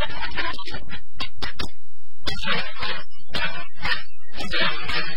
Thank you.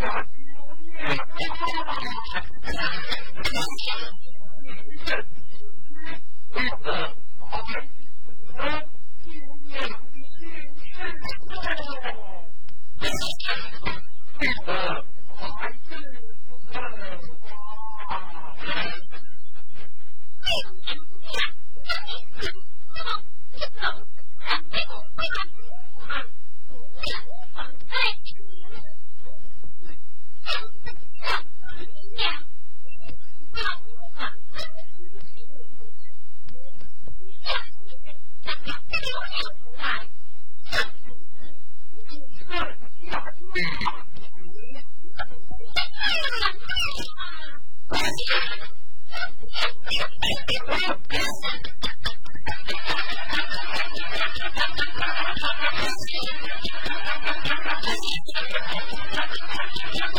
我不同意。Thank you.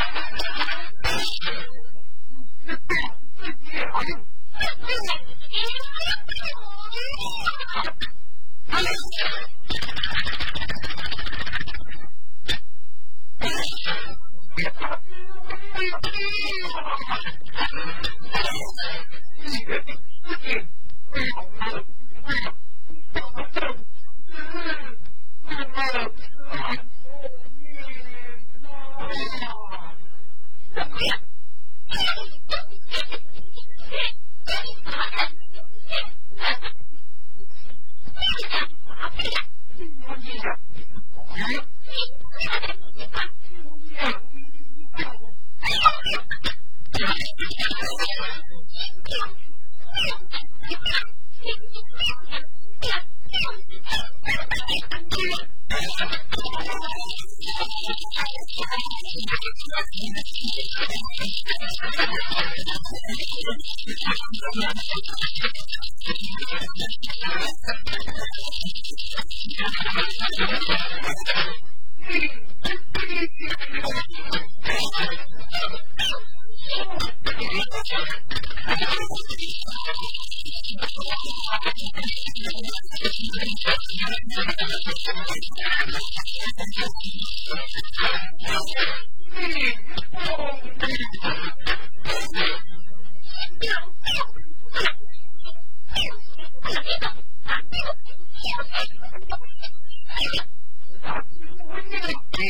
I'm gonna be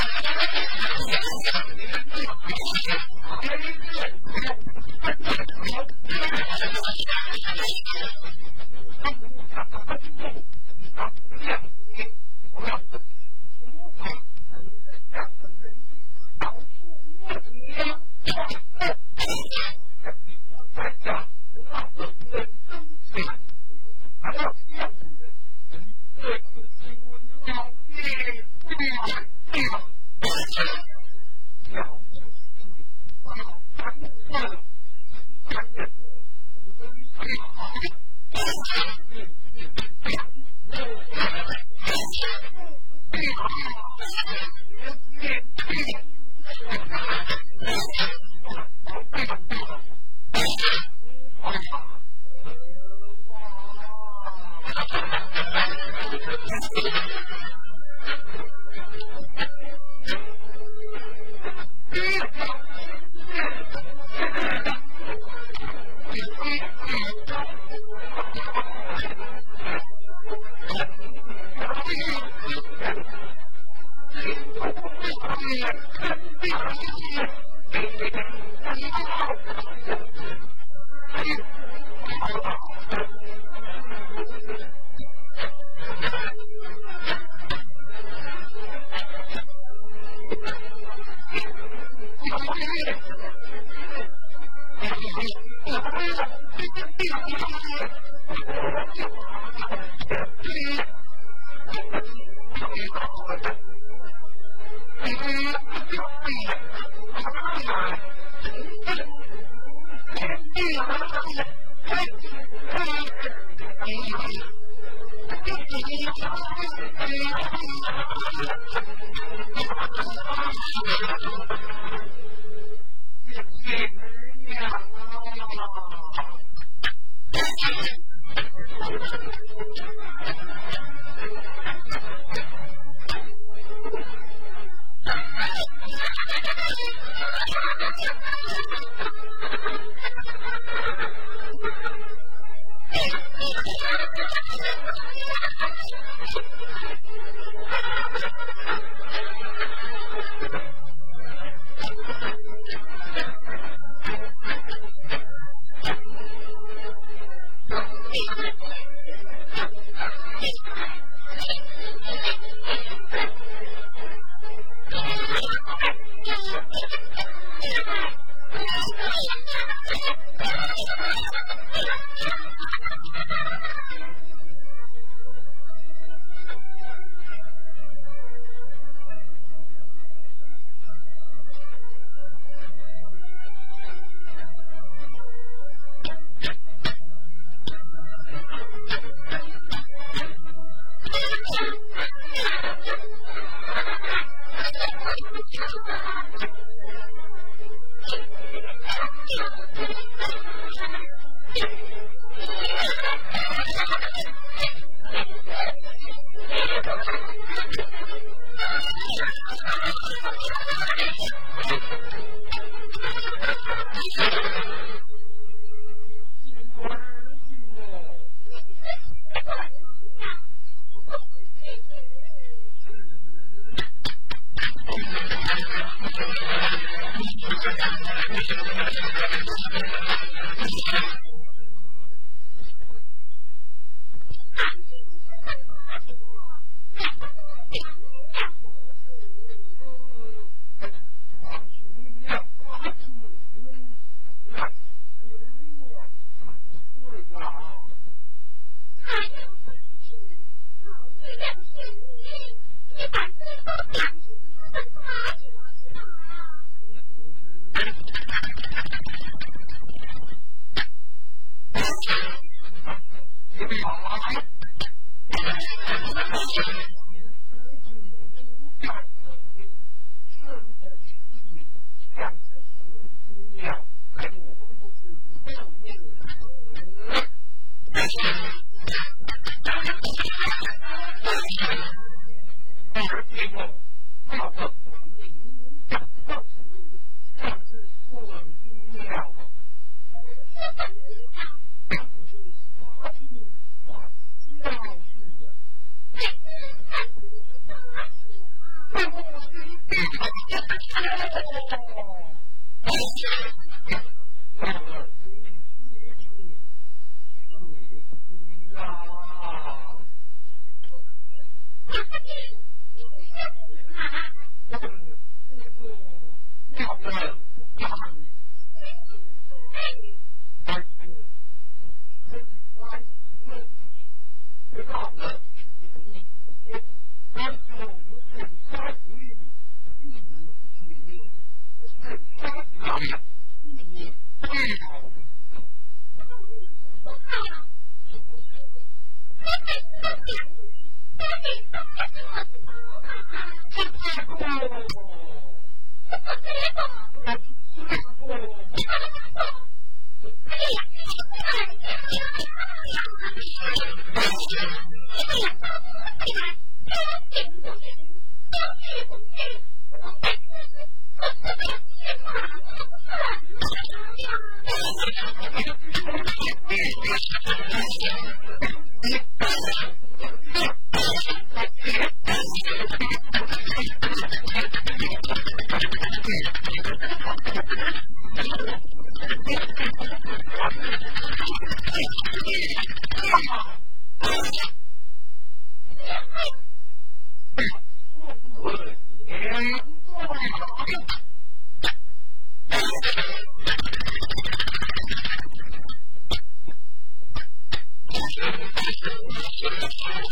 Thank you.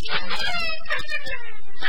天白了，太，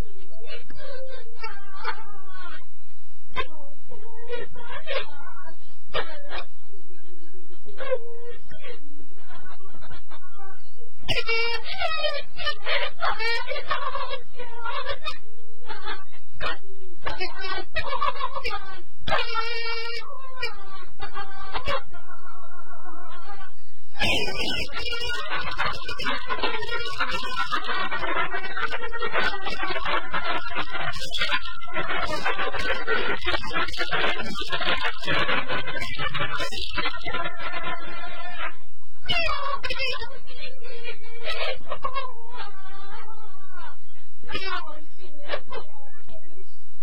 还要相信啊！看我多勇敢！要相信，要相信。小桥流水人家，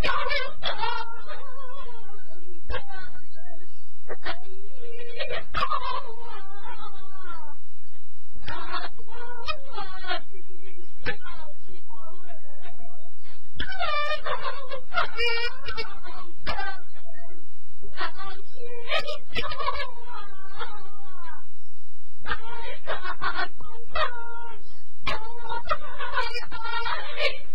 小桥流水人家，小桥流水人家，小桥流水人家。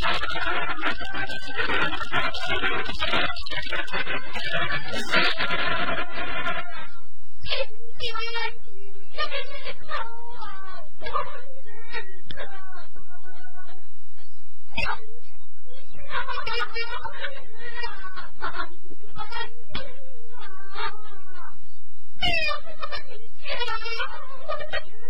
情愿心上刀啊，不知疼。情愿心上刀啊，不知疼啊。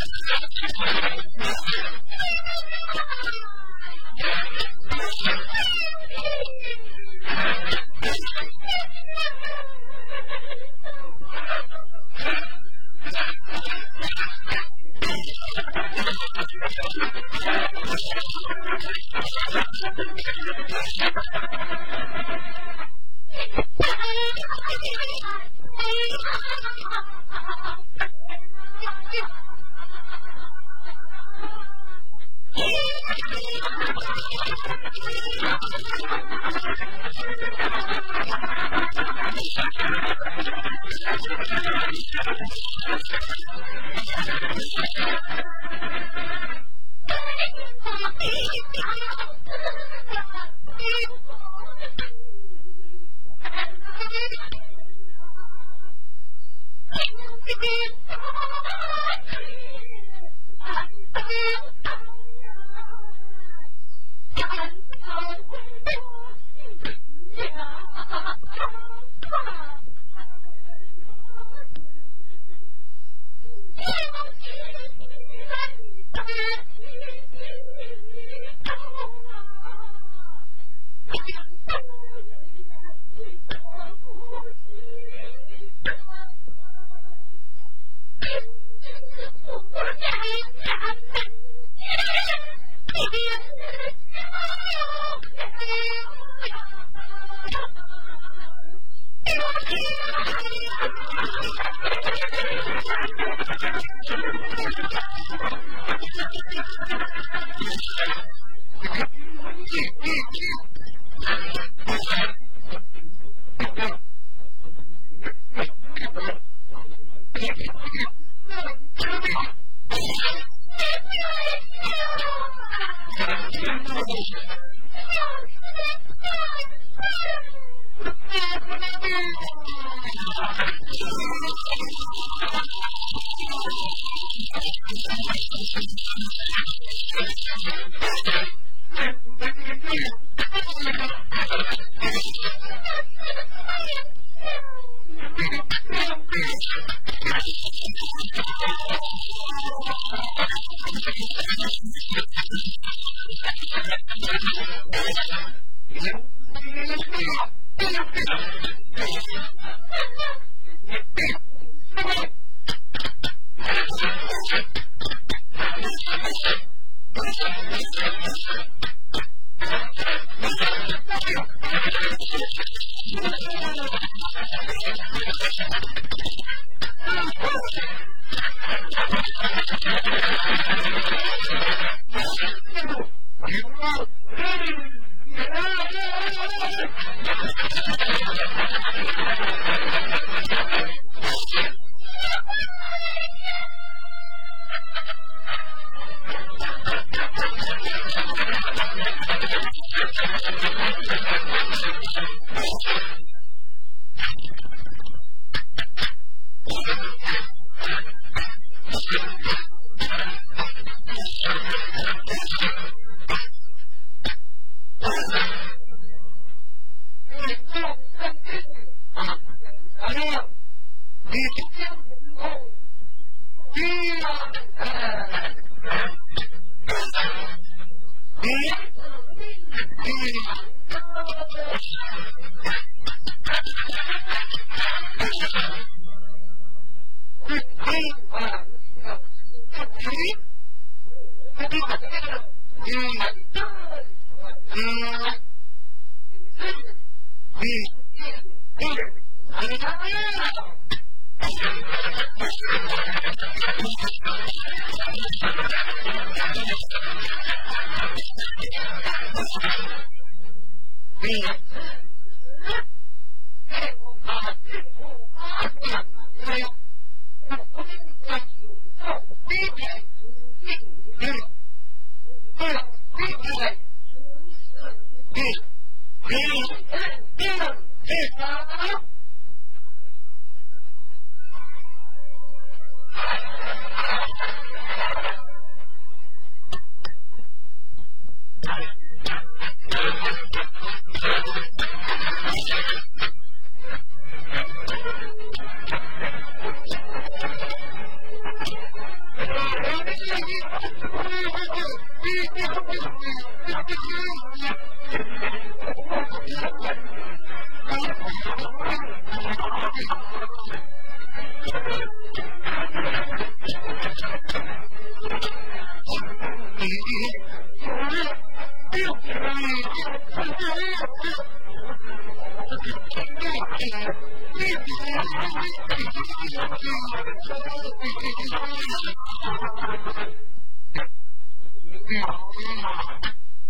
Ha ha ha! 哈哈哈哈哈哈哈哈俺是好闺女，娘，怕俺们没知识，对不起娘，对不起娘啊！娘，我永远记着父亲的教诲，我真不敢想明天。Thank you. Thank you. Yeah.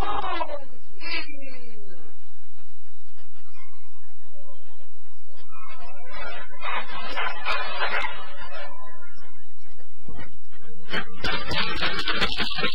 Oh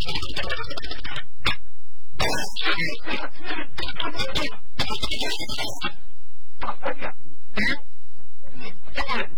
Thank you.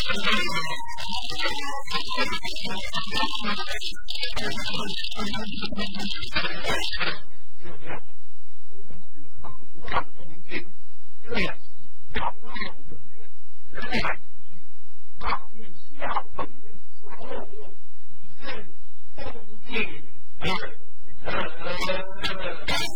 人民解放军，对，解放军，人民解放军，冲锋陷阵，怒吼震天，二声。